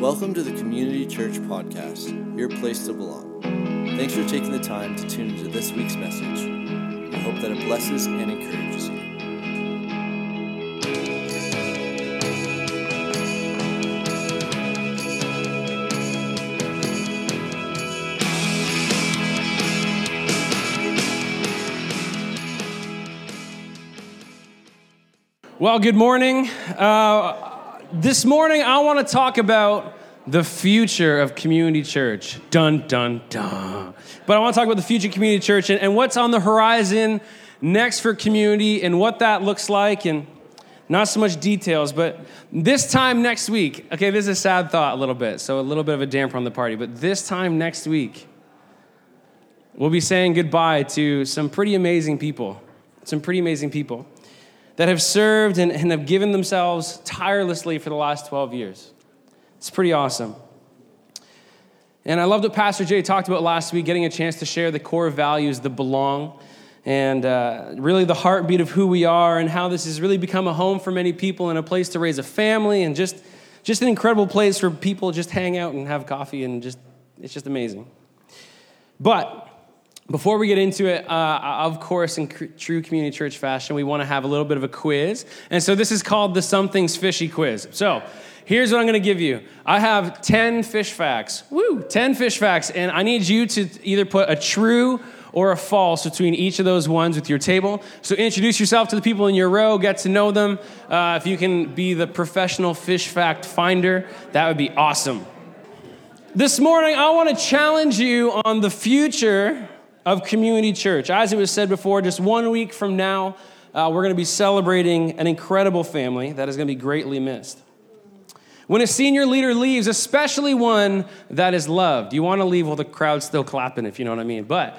Welcome to the Community Church Podcast, your place to belong. Thanks for taking the time to tune into this week's message. I hope that it blesses and encourages you. Well, good morning. Uh, this morning, I want to talk about the future of community church. Dun, dun, dun. But I want to talk about the future community church and, and what's on the horizon next for community and what that looks like, and not so much details, but this time next week, okay, this is a sad thought a little bit, so a little bit of a damper on the party, but this time next week, we'll be saying goodbye to some pretty amazing people. Some pretty amazing people that have served and, and have given themselves tirelessly for the last 12 years. It's pretty awesome. And I loved what Pastor Jay talked about last week, getting a chance to share the core values that belong and uh, really the heartbeat of who we are and how this has really become a home for many people and a place to raise a family and just, just an incredible place for people just hang out and have coffee and just, it's just amazing. But before we get into it, uh, of course, in true community church fashion, we want to have a little bit of a quiz. And so this is called the Something's Fishy quiz. So here's what I'm going to give you I have 10 fish facts. Woo, 10 fish facts. And I need you to either put a true or a false between each of those ones with your table. So introduce yourself to the people in your row, get to know them. Uh, if you can be the professional fish fact finder, that would be awesome. This morning, I want to challenge you on the future of Community Church. As it was said before, just one week from now, uh, we're going to be celebrating an incredible family that is going to be greatly missed. When a senior leader leaves, especially one that is loved, you want to leave while the crowd's still clapping, if you know what I mean. But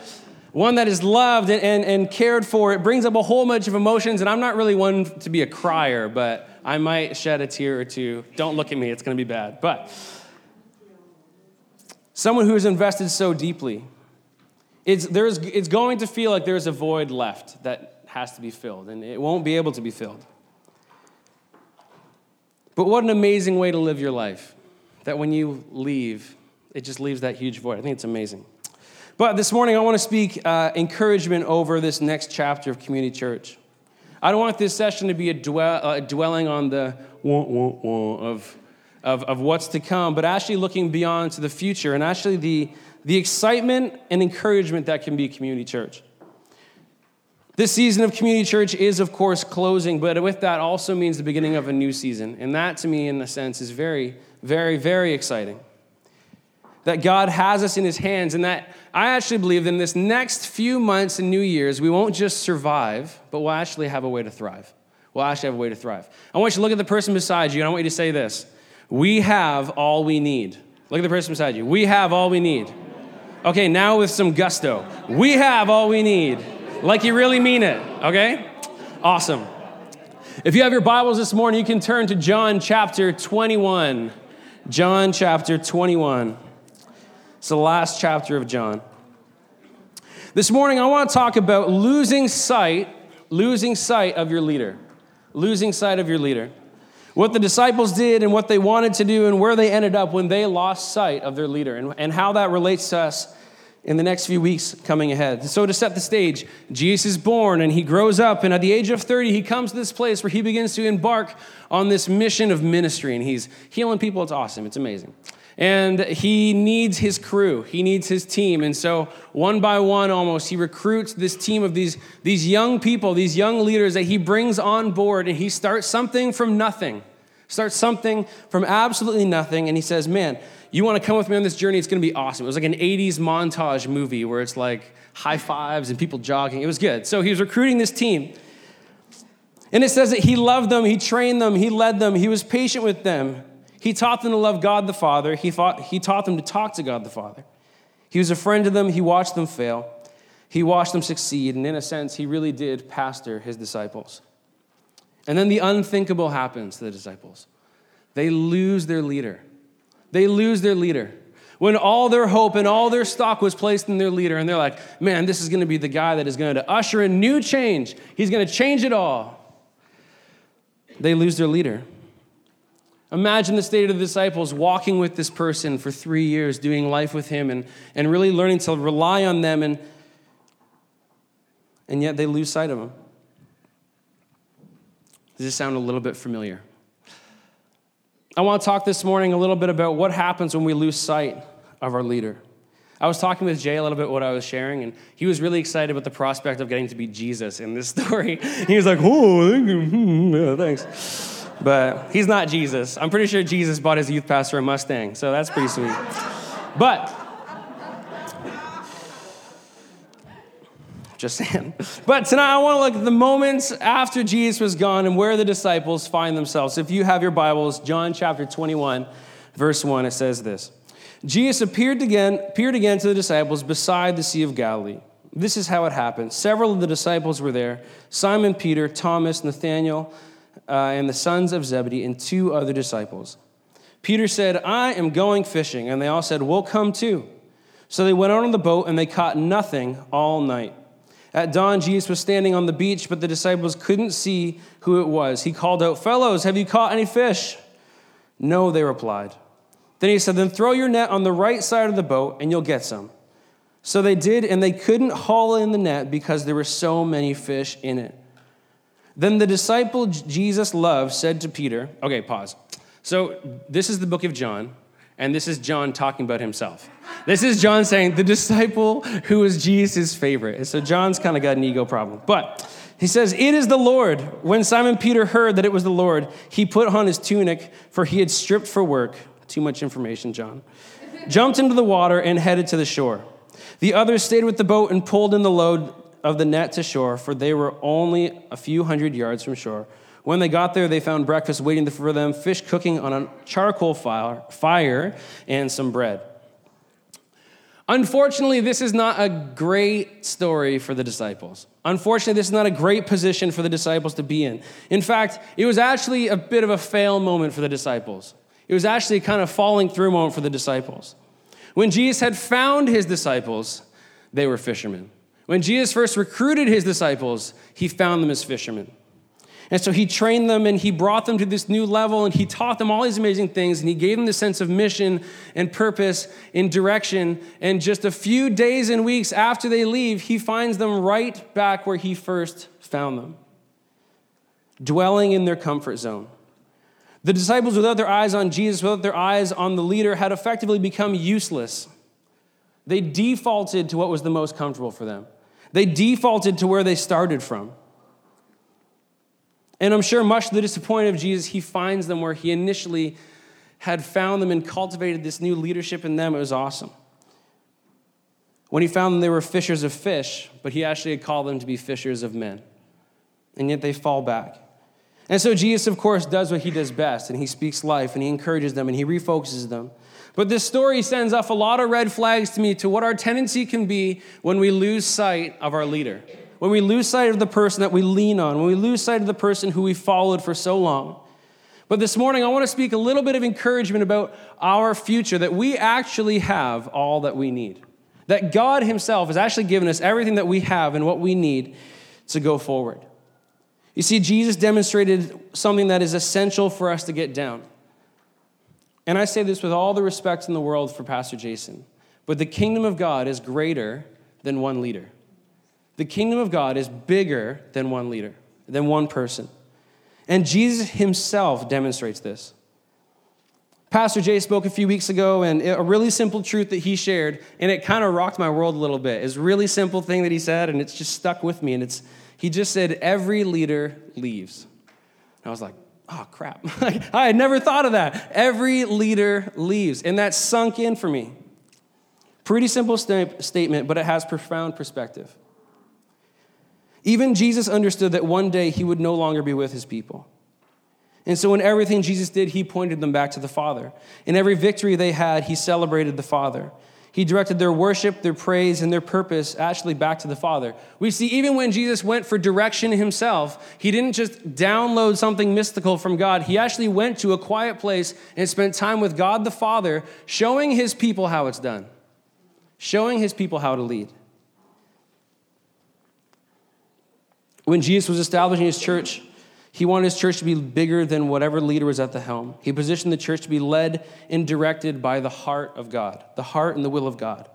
one that is loved and, and, and cared for, it brings up a whole bunch of emotions. And I'm not really one to be a crier, but I might shed a tear or two. Don't look at me, it's going to be bad. But someone who has invested so deeply, it's, there's, it's going to feel like there's a void left that has to be filled, and it won't be able to be filled. But what an amazing way to live your life that when you leave, it just leaves that huge void. I think it's amazing. But this morning, I want to speak uh, encouragement over this next chapter of Community Church. I don't want this session to be a dwell, uh, dwelling on the wah, wah, wah of, of, of what's to come, but actually looking beyond to the future and actually the, the excitement and encouragement that can be community church. This season of community church is, of course, closing, but with that also means the beginning of a new season. And that, to me, in a sense, is very, very, very exciting. That God has us in his hands, and that I actually believe that in this next few months and new years, we won't just survive, but we'll actually have a way to thrive. We'll actually have a way to thrive. I want you to look at the person beside you, and I want you to say this We have all we need. Look at the person beside you. We have all we need. Okay, now with some gusto. We have all we need. Like you really mean it, okay? Awesome. If you have your Bibles this morning, you can turn to John chapter 21. John chapter 21. It's the last chapter of John. This morning, I want to talk about losing sight, losing sight of your leader. Losing sight of your leader. What the disciples did and what they wanted to do and where they ended up when they lost sight of their leader and, and how that relates to us in the next few weeks coming ahead. So, to set the stage, Jesus is born and he grows up, and at the age of 30, he comes to this place where he begins to embark on this mission of ministry, and he's healing people. It's awesome, it's amazing. And he needs his crew, he needs his team. And so, one by one, almost, he recruits this team of these, these young people, these young leaders that he brings on board, and he starts something from nothing. Starts something from absolutely nothing, and he says, Man, you want to come with me on this journey? It's going to be awesome. It was like an 80s montage movie where it's like high fives and people jogging. It was good. So he was recruiting this team. And it says that he loved them, he trained them, he led them, he was patient with them. He taught them to love God the Father. He, he taught them to talk to God the Father. He was a friend to them. He watched them fail. He watched them succeed. And in a sense, he really did pastor his disciples. And then the unthinkable happens to the disciples they lose their leader. They lose their leader. When all their hope and all their stock was placed in their leader, and they're like, man, this is going to be the guy that is going to usher in new change. He's going to change it all. They lose their leader. Imagine the state of the disciples walking with this person for three years, doing life with him, and, and really learning to rely on them, and, and yet they lose sight of him. Does this sound a little bit familiar? I want to talk this morning a little bit about what happens when we lose sight of our leader. I was talking with Jay a little bit what I was sharing, and he was really excited about the prospect of getting to be Jesus in this story. He was like, "Oh, thanks," but he's not Jesus. I'm pretty sure Jesus bought his youth pastor a Mustang, so that's pretty sweet. But Just saying. But tonight I want to look at the moments after Jesus was gone and where the disciples find themselves. If you have your Bibles, John chapter 21, verse 1, it says this Jesus appeared again, appeared again to the disciples beside the Sea of Galilee. This is how it happened. Several of the disciples were there Simon Peter, Thomas, Nathanael, uh, and the sons of Zebedee, and two other disciples. Peter said, I am going fishing. And they all said, We'll come too. So they went out on the boat, and they caught nothing all night. At dawn, Jesus was standing on the beach, but the disciples couldn't see who it was. He called out, Fellows, have you caught any fish? No, they replied. Then he said, Then throw your net on the right side of the boat, and you'll get some. So they did, and they couldn't haul in the net because there were so many fish in it. Then the disciple Jesus loved said to Peter, Okay, pause. So this is the book of John. And this is John talking about himself. This is John saying, the disciple who was Jesus' favorite. And so John's kind of got an ego problem. But he says, It is the Lord. When Simon Peter heard that it was the Lord, he put on his tunic, for he had stripped for work. Too much information, John. Jumped into the water and headed to the shore. The others stayed with the boat and pulled in the load of the net to shore, for they were only a few hundred yards from shore. When they got there, they found breakfast waiting for them fish cooking on a charcoal fire, and some bread. Unfortunately, this is not a great story for the disciples. Unfortunately, this is not a great position for the disciples to be in. In fact, it was actually a bit of a fail moment for the disciples. It was actually kind of falling through moment for the disciples. When Jesus had found his disciples, they were fishermen. When Jesus first recruited his disciples, he found them as fishermen. And so he trained them and he brought them to this new level and he taught them all these amazing things and he gave them the sense of mission and purpose and direction. And just a few days and weeks after they leave, he finds them right back where he first found them, dwelling in their comfort zone. The disciples, without their eyes on Jesus, without their eyes on the leader, had effectively become useless. They defaulted to what was the most comfortable for them. They defaulted to where they started from. And I'm sure, much to the disappointment of Jesus, he finds them where he initially had found them and cultivated this new leadership in them. It was awesome. When he found them, they were fishers of fish, but he actually had called them to be fishers of men. And yet they fall back. And so Jesus, of course, does what he does best, and he speaks life, and he encourages them, and he refocuses them. But this story sends off a lot of red flags to me to what our tendency can be when we lose sight of our leader when we lose sight of the person that we lean on, when we lose sight of the person who we followed for so long. But this morning, I want to speak a little bit of encouragement about our future that we actually have all that we need. That God Himself has actually given us everything that we have and what we need to go forward. You see, Jesus demonstrated something that is essential for us to get down. And I say this with all the respect in the world for Pastor Jason, but the kingdom of God is greater than one leader. The kingdom of God is bigger than one leader, than one person. And Jesus himself demonstrates this. Pastor Jay spoke a few weeks ago, and a really simple truth that he shared, and it kind of rocked my world a little bit. It's a really simple thing that he said, and it's just stuck with me. And it's he just said, Every leader leaves. And I was like, oh crap. I had never thought of that. Every leader leaves. And that sunk in for me. Pretty simple st- statement, but it has profound perspective. Even Jesus understood that one day he would no longer be with his people. And so, in everything Jesus did, he pointed them back to the Father. In every victory they had, he celebrated the Father. He directed their worship, their praise, and their purpose actually back to the Father. We see even when Jesus went for direction himself, he didn't just download something mystical from God. He actually went to a quiet place and spent time with God the Father, showing his people how it's done, showing his people how to lead. When Jesus was establishing his church, He wanted his church to be bigger than whatever leader was at the helm. He positioned the church to be led and directed by the heart of God, the heart and the will of God.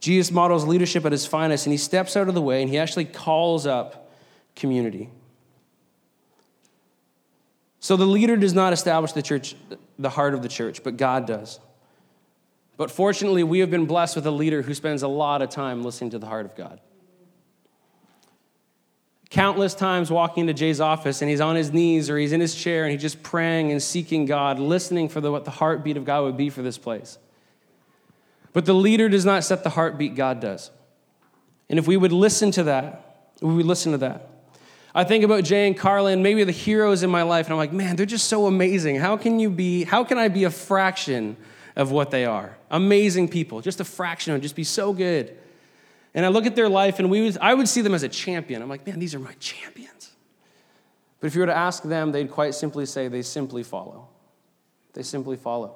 Jesus models leadership at his finest, and he steps out of the way and he actually calls up community. So the leader does not establish the church, the heart of the church, but God does. But fortunately, we have been blessed with a leader who spends a lot of time listening to the heart of God countless times walking into Jay's office and he's on his knees or he's in his chair and he's just praying and seeking God, listening for the, what the heartbeat of God would be for this place. But the leader does not set the heartbeat, God does. And if we would listen to that, we would listen to that. I think about Jay and Carla and maybe the heroes in my life, and I'm like, man, they're just so amazing. How can you be, how can I be a fraction of what they are? Amazing people, just a fraction of just be so good. And I look at their life, and we would, I would see them as a champion. I'm like, man, these are my champions. But if you were to ask them, they'd quite simply say they simply follow. They simply follow.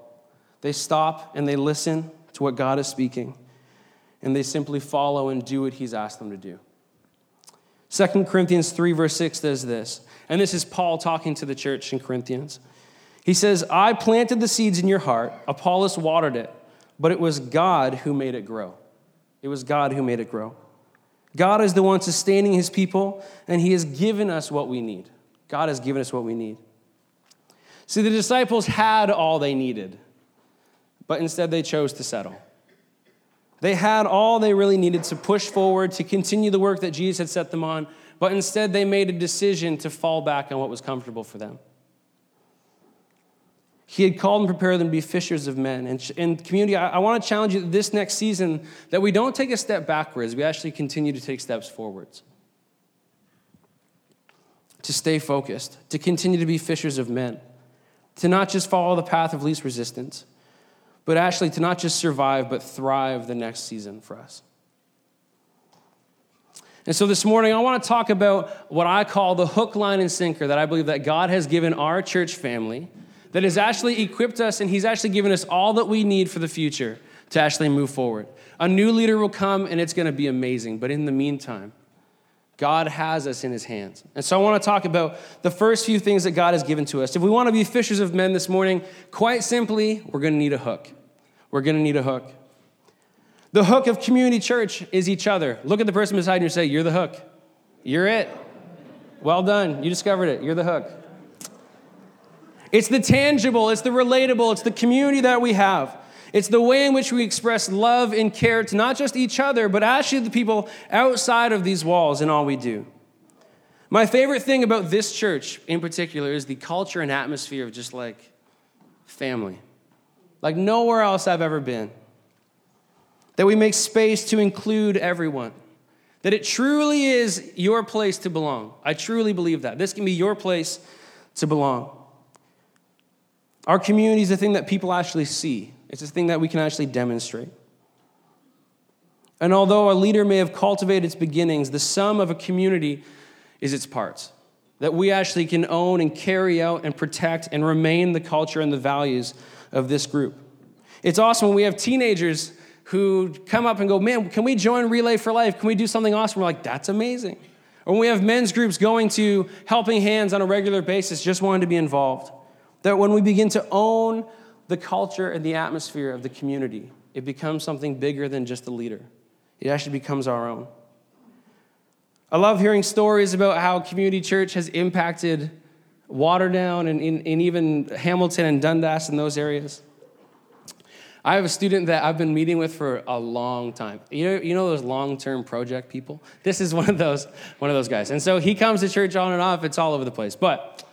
They stop and they listen to what God is speaking, and they simply follow and do what He's asked them to do. 2 Corinthians 3, verse 6 says this, and this is Paul talking to the church in Corinthians. He says, I planted the seeds in your heart, Apollos watered it, but it was God who made it grow. It was God who made it grow. God is the one sustaining his people, and he has given us what we need. God has given us what we need. See, the disciples had all they needed, but instead they chose to settle. They had all they really needed to push forward, to continue the work that Jesus had set them on, but instead they made a decision to fall back on what was comfortable for them. He had called and prepared them to be fishers of men. And, community, I, I want to challenge you this next season that we don't take a step backwards, we actually continue to take steps forwards. To stay focused, to continue to be fishers of men, to not just follow the path of least resistance, but actually to not just survive, but thrive the next season for us. And so this morning, I want to talk about what I call the hook, line, and sinker that I believe that God has given our church family that has actually equipped us and He's actually given us all that we need for the future to actually move forward. A new leader will come and it's going to be amazing. But in the meantime, God has us in His hands. And so I want to talk about the first few things that God has given to us. If we want to be fishers of men this morning, quite simply, we're going to need a hook. We're going to need a hook. The hook of community church is each other. Look at the person beside you and say, You're the hook. You're it. Well done. You discovered it. You're the hook. It's the tangible, it's the relatable, it's the community that we have. It's the way in which we express love and care to not just each other, but actually the people outside of these walls in all we do. My favorite thing about this church in particular is the culture and atmosphere of just like family. Like nowhere else I've ever been. That we make space to include everyone. That it truly is your place to belong. I truly believe that. This can be your place to belong. Our community is a thing that people actually see, it's a thing that we can actually demonstrate. And although a leader may have cultivated its beginnings, the sum of a community is its parts. That we actually can own and carry out and protect and remain the culture and the values of this group. It's awesome when we have teenagers who come up and go, Man, can we join Relay for Life? Can we do something awesome? We're like, That's amazing. Or when we have men's groups going to helping hands on a regular basis, just wanting to be involved. That when we begin to own the culture and the atmosphere of the community, it becomes something bigger than just the leader. It actually becomes our own. I love hearing stories about how community church has impacted Waterdown and, in, and even Hamilton and Dundas and those areas. I have a student that I've been meeting with for a long time. You know, you know those long-term project people? This is one of those, one of those guys. And so he comes to church on and off. It's all over the place. But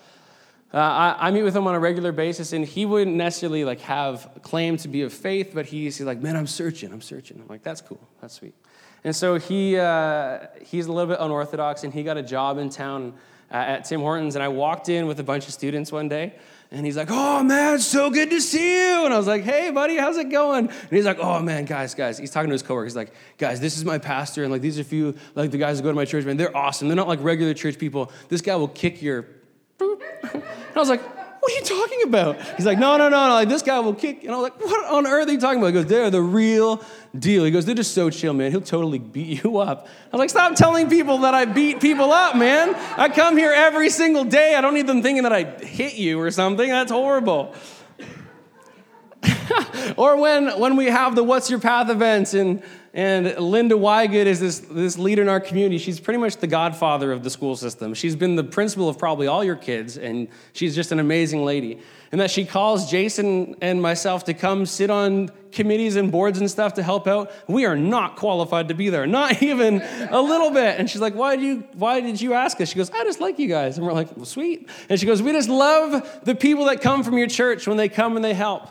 uh, I, I, meet with him on a regular basis, and he wouldn't necessarily like have claim to be of faith, but he's, he's like, man, I'm searching, I'm searching. I'm like, that's cool, that's sweet. And so he uh, he's a little bit unorthodox, and he got a job in town uh, at Tim Hortons, and I walked in with a bunch of students one day, and he's like, "Oh man, so good to see you!" And I was like, "Hey, buddy, how's it going?" And he's like, "Oh man, guys, guys." He's talking to his coworkers. He's like, "Guys, this is my pastor, and like these are a few like the guys that go to my church, man. They're awesome. They're not like regular church people. This guy will kick your and I was like, what are you talking about? He's like, no, no, no, no, like this guy will kick. And I was like, what on earth are you talking about? He goes, they're the real deal. He goes, they're just so chill, man. He'll totally beat you up. I was like, stop telling people that I beat people up, man. I come here every single day. I don't need them thinking that I hit you or something. That's horrible. or when, when we have the What's Your Path events and and Linda Wygood is this, this leader in our community. She's pretty much the godfather of the school system. She's been the principal of probably all your kids, and she's just an amazing lady. And that she calls Jason and myself to come sit on committees and boards and stuff to help out. We are not qualified to be there, not even a little bit. And she's like, why, do you, why did you ask us? She goes, I just like you guys. And we're like, well, sweet. And she goes, We just love the people that come from your church when they come and they help,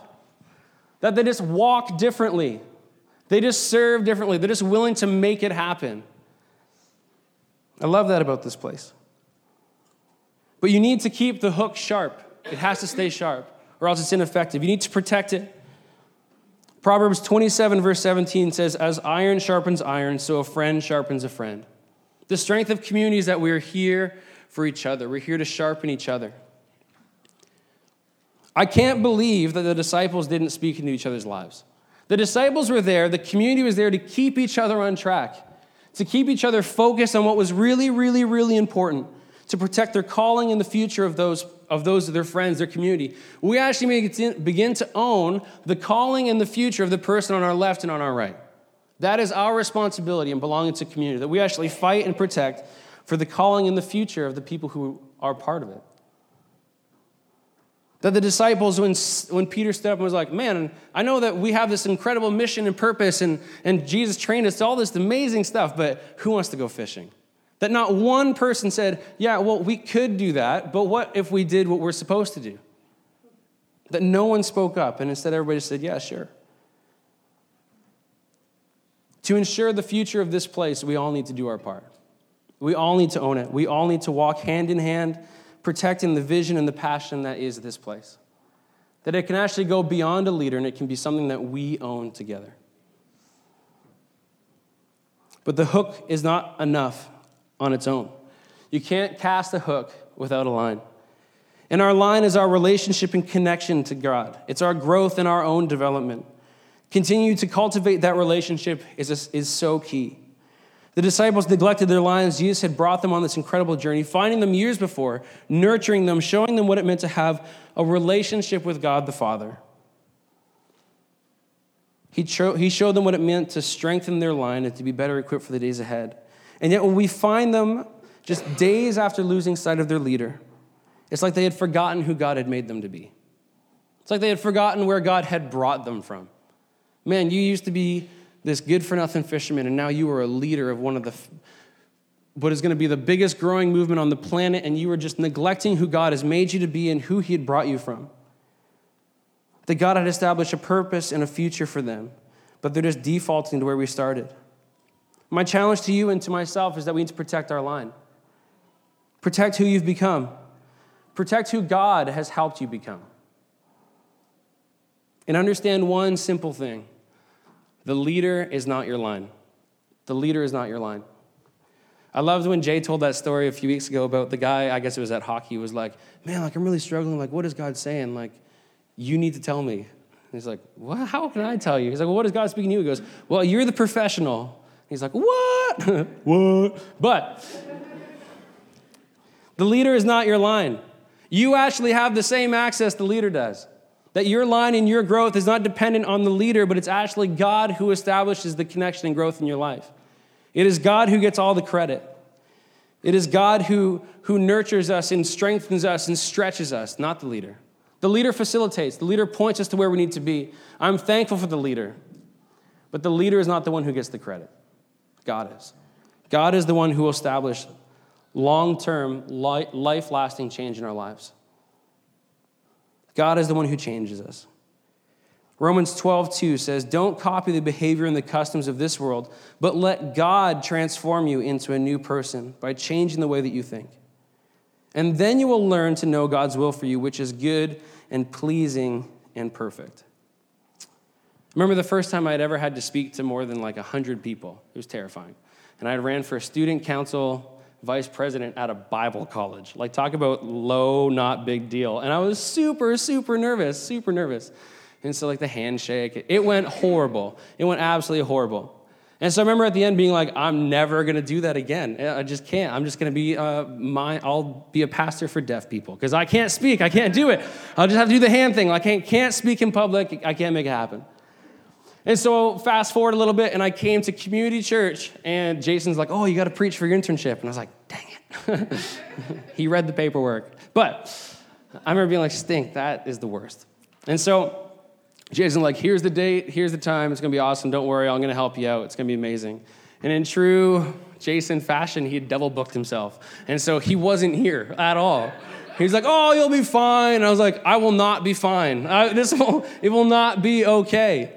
that they just walk differently they just serve differently. They're just willing to make it happen. I love that about this place. But you need to keep the hook sharp. It has to stay sharp, or else it's ineffective. You need to protect it. Proverbs 27, verse 17 says, As iron sharpens iron, so a friend sharpens a friend. The strength of community is that we're here for each other, we're here to sharpen each other. I can't believe that the disciples didn't speak into each other's lives. The disciples were there, the community was there to keep each other on track, to keep each other focused on what was really, really, really important, to protect their calling and the future of those of those of their friends, their community. We actually begin to own the calling and the future of the person on our left and on our right. That is our responsibility in belonging to community, that we actually fight and protect for the calling and the future of the people who are part of it. That the disciples, when, when Peter stood up and was like, Man, I know that we have this incredible mission and purpose, and, and Jesus trained us to all this amazing stuff, but who wants to go fishing? That not one person said, Yeah, well, we could do that, but what if we did what we're supposed to do? That no one spoke up, and instead everybody said, Yeah, sure. To ensure the future of this place, we all need to do our part. We all need to own it. We all need to walk hand in hand protecting the vision and the passion that is this place. That it can actually go beyond a leader and it can be something that we own together. But the hook is not enough on its own. You can't cast a hook without a line. And our line is our relationship and connection to God, it's our growth and our own development. Continue to cultivate that relationship is, is so key. The disciples neglected their lives. Jesus had brought them on this incredible journey, finding them years before, nurturing them, showing them what it meant to have a relationship with God the Father. He, cho- he showed them what it meant to strengthen their line and to be better equipped for the days ahead. And yet, when we find them just days after losing sight of their leader, it's like they had forgotten who God had made them to be. It's like they had forgotten where God had brought them from. Man, you used to be this good for nothing fisherman, and now you are a leader of one of the what is going to be the biggest growing movement on the planet, and you are just neglecting who God has made you to be and who He had brought you from. That God had established a purpose and a future for them, but they're just defaulting to where we started. My challenge to you and to myself is that we need to protect our line. Protect who you've become. Protect who God has helped you become. And understand one simple thing the leader is not your line. The leader is not your line. I loved when Jay told that story a few weeks ago about the guy, I guess it was at hockey, was like, man, like I'm really struggling. Like, what is God saying? Like, you need to tell me. And he's like, well, how can I tell you? He's like, well, what is God speaking to you? He goes, well, you're the professional. He's like, what? what? But the leader is not your line. You actually have the same access the leader does. That your line and your growth is not dependent on the leader, but it's actually God who establishes the connection and growth in your life. It is God who gets all the credit. It is God who, who nurtures us and strengthens us and stretches us, not the leader. The leader facilitates, the leader points us to where we need to be. I'm thankful for the leader, but the leader is not the one who gets the credit. God is. God is the one who will establish long term, life lasting change in our lives. God is the one who changes us. Romans 12, 2 says, Don't copy the behavior and the customs of this world, but let God transform you into a new person by changing the way that you think. And then you will learn to know God's will for you, which is good and pleasing and perfect. remember the first time I'd ever had to speak to more than like 100 people. It was terrifying. And I ran for a student council vice president at a Bible college. Like, talk about low, not big deal. And I was super, super nervous, super nervous. And so, like, the handshake, it went horrible. It went absolutely horrible. And so I remember at the end being like, I'm never going to do that again. I just can't. I'm just going to be uh, my, I'll be a pastor for deaf people because I can't speak. I can't do it. I'll just have to do the hand thing. I can't, can't speak in public. I can't make it happen. And so fast forward a little bit, and I came to community church, and Jason's like, "Oh, you got to preach for your internship," and I was like, "Dang it!" he read the paperwork, but I remember being like, "Stink, that is the worst." And so Jason's like, "Here's the date, here's the time. It's gonna be awesome. Don't worry, I'm gonna help you out. It's gonna be amazing." And in true Jason fashion, he had double booked himself, and so he wasn't here at all. He's like, "Oh, you'll be fine." And I was like, "I will not be fine. I, this will, it will not be okay."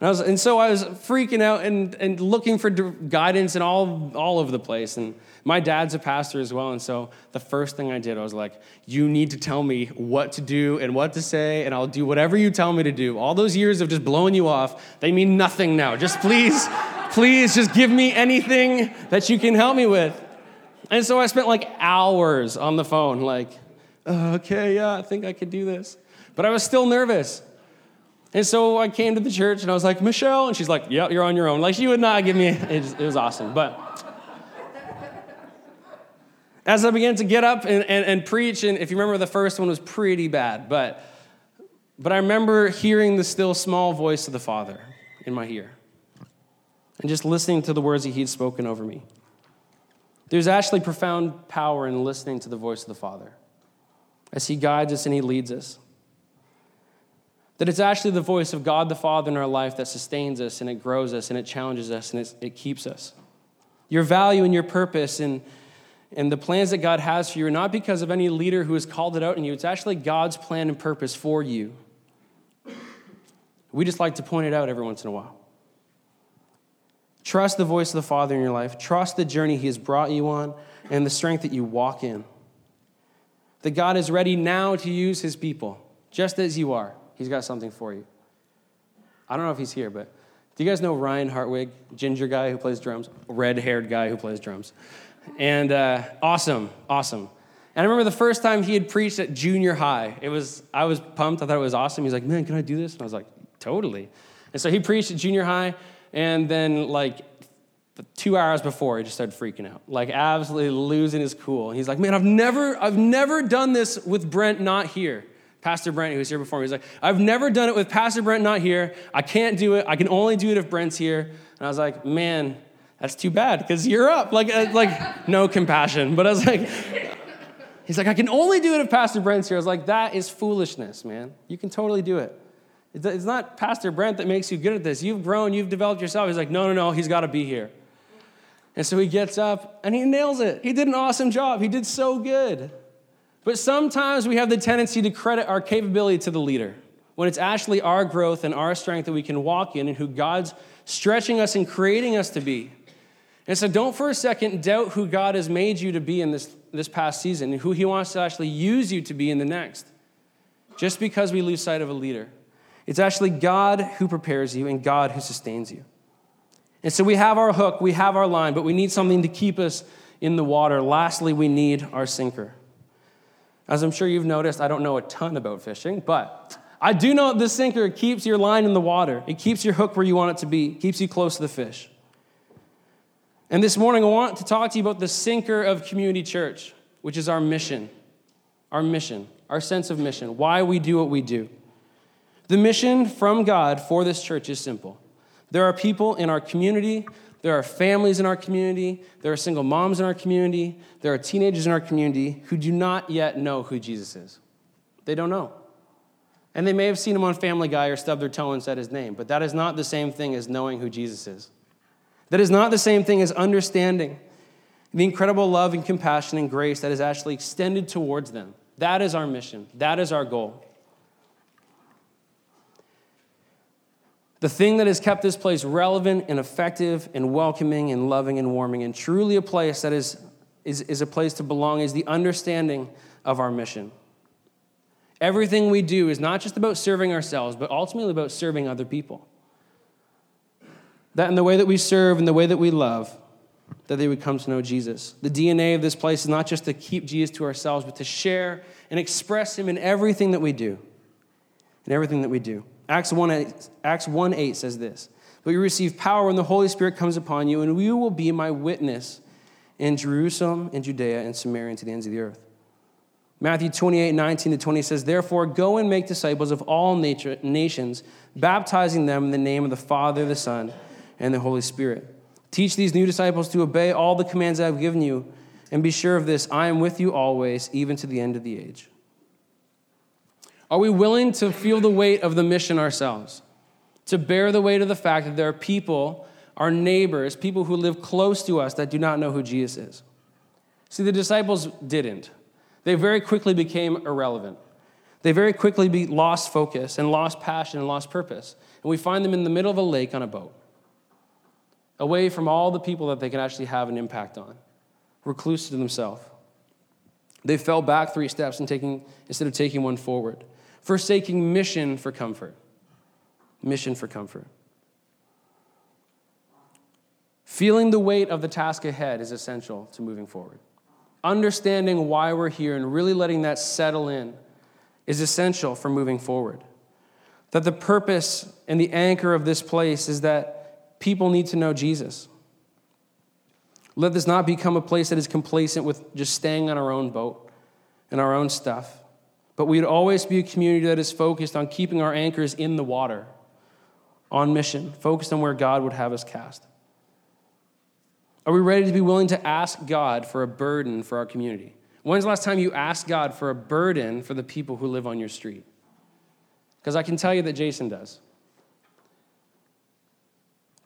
And, was, and, so I was freaking out and, and looking for guidance and all, all over the place. And my dad's a pastor as well. And so the first thing I did, I was like, You need to tell me what to do and what to say, and I'll do whatever you tell me to do. All those years of just blowing you off, they mean nothing now. Just please, please, just give me anything that you can help me with. And so I spent like hours on the phone, like, Okay, yeah, I think I could do this. But I was still nervous. And so I came to the church and I was like, Michelle. And she's like, Yep, you're on your own. Like, she would not give me, it, it was awesome. But as I began to get up and, and, and, preach, and if you remember, the first one was pretty bad, but, but I remember hearing the still small voice of the Father in my ear and just listening to the words that He'd spoken over me. There's actually profound power in listening to the voice of the Father as He guides us and He leads us. That it's actually the voice of God the Father in our life that sustains us and it grows us and it challenges us and it keeps us. Your value and your purpose and, and the plans that God has for you are not because of any leader who has called it out in you. It's actually God's plan and purpose for you. We just like to point it out every once in a while. Trust the voice of the Father in your life. Trust the journey He has brought you on and the strength that you walk in. That God is ready now to use His people, just as you are. He's got something for you. I don't know if he's here, but do you guys know Ryan Hartwig, ginger guy who plays drums, red haired guy who plays drums? And uh, awesome, awesome. And I remember the first time he had preached at junior high. It was, I was pumped. I thought it was awesome. He's like, man, can I do this? And I was like, totally. And so he preached at junior high, and then like two hours before, he just started freaking out, like absolutely losing his cool. And he's like, man, I've never, I've never done this with Brent not here. Pastor Brent, who was here before me, he's like, I've never done it with Pastor Brent not here. I can't do it. I can only do it if Brent's here. And I was like, man, that's too bad because you're up. Like, uh, like no compassion. But I was like, he's like, I can only do it if Pastor Brent's here. I was like, that is foolishness, man. You can totally do it. It's not Pastor Brent that makes you good at this. You've grown, you've developed yourself. He's like, no, no, no, he's got to be here. And so he gets up and he nails it. He did an awesome job. He did so good. But sometimes we have the tendency to credit our capability to the leader when it's actually our growth and our strength that we can walk in and who God's stretching us and creating us to be. And so don't for a second doubt who God has made you to be in this, this past season and who He wants to actually use you to be in the next. Just because we lose sight of a leader. It's actually God who prepares you and God who sustains you. And so we have our hook, we have our line, but we need something to keep us in the water. Lastly, we need our sinker. As I'm sure you've noticed, I don't know a ton about fishing, but I do know the sinker keeps your line in the water. It keeps your hook where you want it to be, keeps you close to the fish. And this morning, I want to talk to you about the sinker of community church, which is our mission, our mission, our sense of mission, why we do what we do. The mission from God for this church is simple. There are people in our community there are families in our community, there are single moms in our community, there are teenagers in our community who do not yet know who Jesus is. They don't know. And they may have seen him on Family Guy or stubbed their toe and said his name, but that is not the same thing as knowing who Jesus is. That is not the same thing as understanding the incredible love and compassion and grace that is actually extended towards them. That is our mission, that is our goal. The thing that has kept this place relevant and effective and welcoming and loving and warming and truly a place that is, is, is a place to belong is the understanding of our mission. Everything we do is not just about serving ourselves, but ultimately about serving other people. That in the way that we serve and the way that we love, that they would come to know Jesus. The DNA of this place is not just to keep Jesus to ourselves, but to share and express him in everything that we do. In everything that we do. Acts 1 8, Acts 1 8 says this But you receive power when the Holy Spirit comes upon you, and you will be my witness in Jerusalem, in Judea, and Samaria, and to the ends of the earth. Matthew 28 19 to 20 says, Therefore, go and make disciples of all nature, nations, baptizing them in the name of the Father, the Son, and the Holy Spirit Teach these new disciples to obey all the commands I have given you, and be sure of this I am with you always, even to the end of the age. Are we willing to feel the weight of the mission ourselves? To bear the weight of the fact that there are people, our neighbors, people who live close to us that do not know who Jesus is? See, the disciples didn't. They very quickly became irrelevant. They very quickly lost focus and lost passion and lost purpose. And we find them in the middle of a lake on a boat away from all the people that they can actually have an impact on, recluse to themselves. They fell back three steps and taking, instead of taking one forward, forsaking mission for comfort. Mission for comfort. Feeling the weight of the task ahead is essential to moving forward. Understanding why we're here and really letting that settle in is essential for moving forward. That the purpose and the anchor of this place is that people need to know Jesus. Let this not become a place that is complacent with just staying on our own boat and our own stuff, but we'd always be a community that is focused on keeping our anchors in the water, on mission, focused on where God would have us cast. Are we ready to be willing to ask God for a burden for our community? When's the last time you asked God for a burden for the people who live on your street? Because I can tell you that Jason does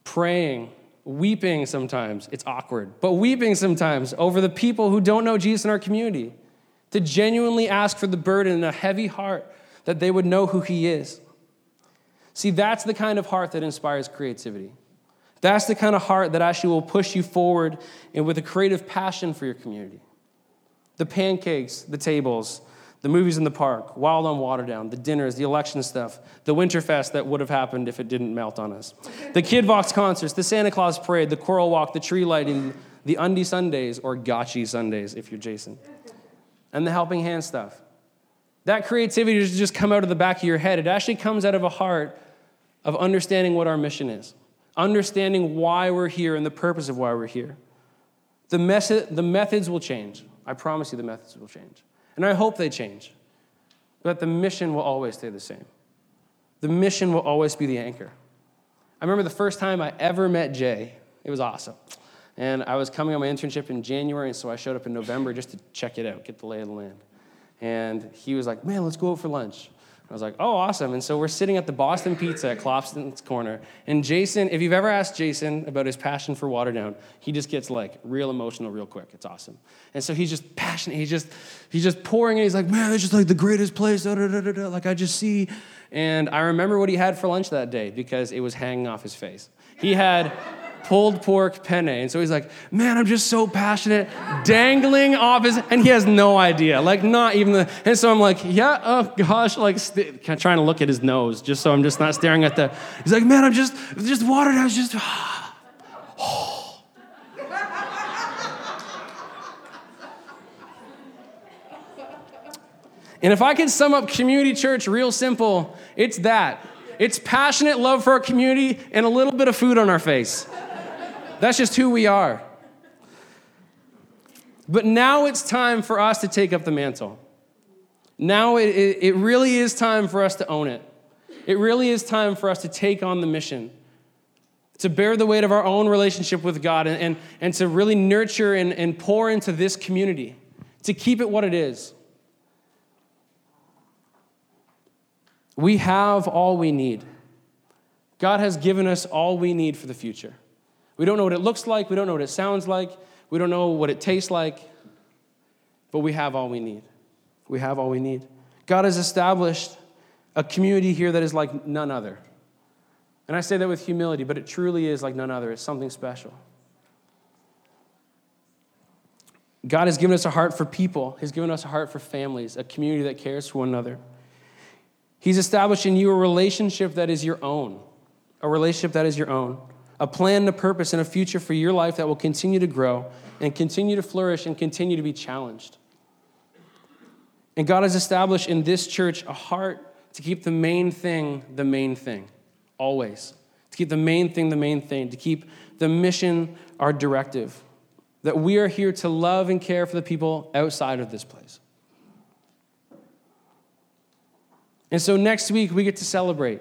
praying, weeping sometimes. It's awkward, but weeping sometimes over the people who don't know Jesus in our community. To genuinely ask for the burden and a heavy heart that they would know who He is. See, that's the kind of heart that inspires creativity. That's the kind of heart that actually will push you forward and with a creative passion for your community. The pancakes, the tables, the movies in the park, Wild on Waterdown, the dinners, the election stuff, the Winterfest that would have happened if it didn't melt on us, the Kid Vox concerts, the Santa Claus parade, the Coral Walk, the tree lighting, the Undie Sundays, or Gotchi Sundays if you're Jason, and the Helping Hand stuff. That creativity doesn't just come out of the back of your head, it actually comes out of a heart of understanding what our mission is, understanding why we're here and the purpose of why we're here. The, the methods will change. I promise you the methods will change. And I hope they change. But the mission will always stay the same. The mission will always be the anchor. I remember the first time I ever met Jay. It was awesome. And I was coming on my internship in January, and so I showed up in November just to check it out, get the lay of the land. And he was like, Man, let's go out for lunch. I was like, oh, awesome. And so we're sitting at the Boston Pizza at Clappison's Corner. And Jason, if you've ever asked Jason about his passion for Waterdown, he just gets like real emotional real quick. It's awesome. And so he's just passionate. He's just, he's just pouring and he's like, man, it's just like the greatest place. Da, da, da, Like I just see. And I remember what he had for lunch that day because it was hanging off his face. He had pulled pork penne. And so he's like, man, I'm just so passionate, dangling off his, and he has no idea, like not even the, and so I'm like, yeah, oh gosh, like st- trying to look at his nose just so I'm just not staring at the, he's like, man, I'm just, just watered, I was just, And if I could sum up community church real simple, it's that. It's passionate love for our community and a little bit of food on our face. That's just who we are. But now it's time for us to take up the mantle. Now it, it, it, really is time for us to own it. It really is time for us to take on the mission, to bear the weight of our own relationship with God, and, and, and to really nurture and, and pour into this community, to keep it what it is. We have all we need. God has given us all we need for the future. We don't know what it looks like, we don't know what it sounds like, we don't know what it tastes like, but we have all we need. We have all we need. God has established a community here that is like none other. And I say that with humility, but it truly is like none other. It's something special. God has given us a heart for people, He's given us a heart for families, a community that cares for one another. He's established in you a relationship that is your own, a relationship that is your own a plan, and a purpose, and a future for your life that will continue to grow and continue to flourish and continue to be challenged. And God has established in this church a heart to keep the main thing the main thing, always. To keep the main thing the main thing, to keep the mission our directive. That we are here to love and care for the people outside of this place. And so next week, we get to celebrate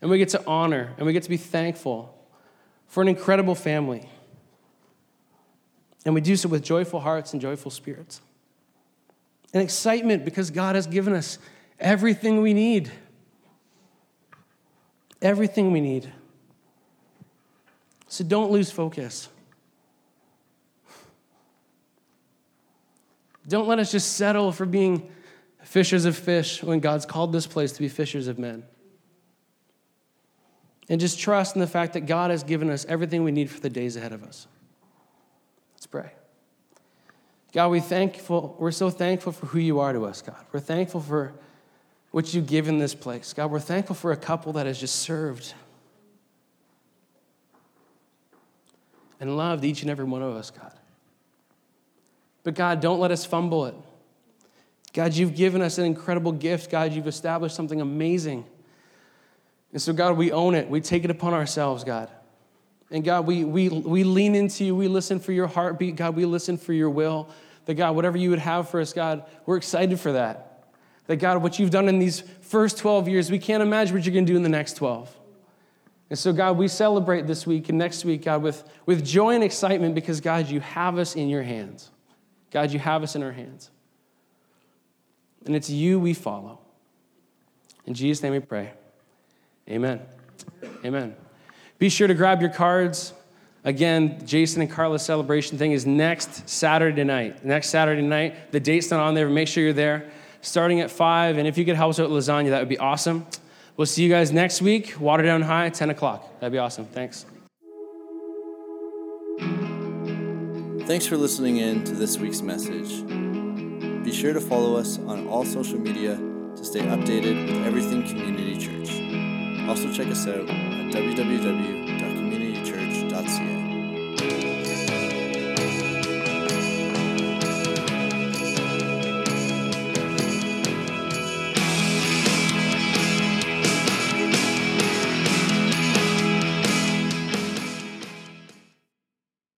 and we get to honor and we get to be thankful for an incredible family. And we do so with joyful hearts and joyful spirits. And excitement because God has given us everything we need. Everything we need. So don't lose focus. Don't let us just settle for being fishers of fish when God's called this place to be fishers of men. And just trust in the fact that God has given us everything we need for the days ahead of us. Let's pray. God, we thankful, we're so thankful for who you are to us, God. We're thankful for what you give in this place. God, we're thankful for a couple that has just served and loved each and every one of us, God. But God, don't let us fumble it. God, you've given us an incredible gift. God, you've established something amazing. And so, God, we own it. We take it upon ourselves, God. And God, we, we, we lean into you. We listen for your heartbeat. God, we listen for your will. That, God, whatever you would have for us, God, we're excited for that. That, God, what you've done in these first 12 years, we can't imagine what you're going to do in the next 12. And so, God, we celebrate this week and next week, God, with, with joy and excitement because, God, you have us in your hands. God, you have us in our hands. And it's you we follow. In Jesus' name we pray. Amen. Amen. Be sure to grab your cards. Again, Jason and Carla's celebration thing is next Saturday night. Next Saturday night. The date's not on there, but make sure you're there. Starting at 5. And if you could help us out with lasagna, that would be awesome. We'll see you guys next week. Waterdown High, 10 o'clock. That'd be awesome. Thanks. Thanks for listening in to this week's message. Be sure to follow us on all social media to stay updated with everything Community Church. Also, check us out at www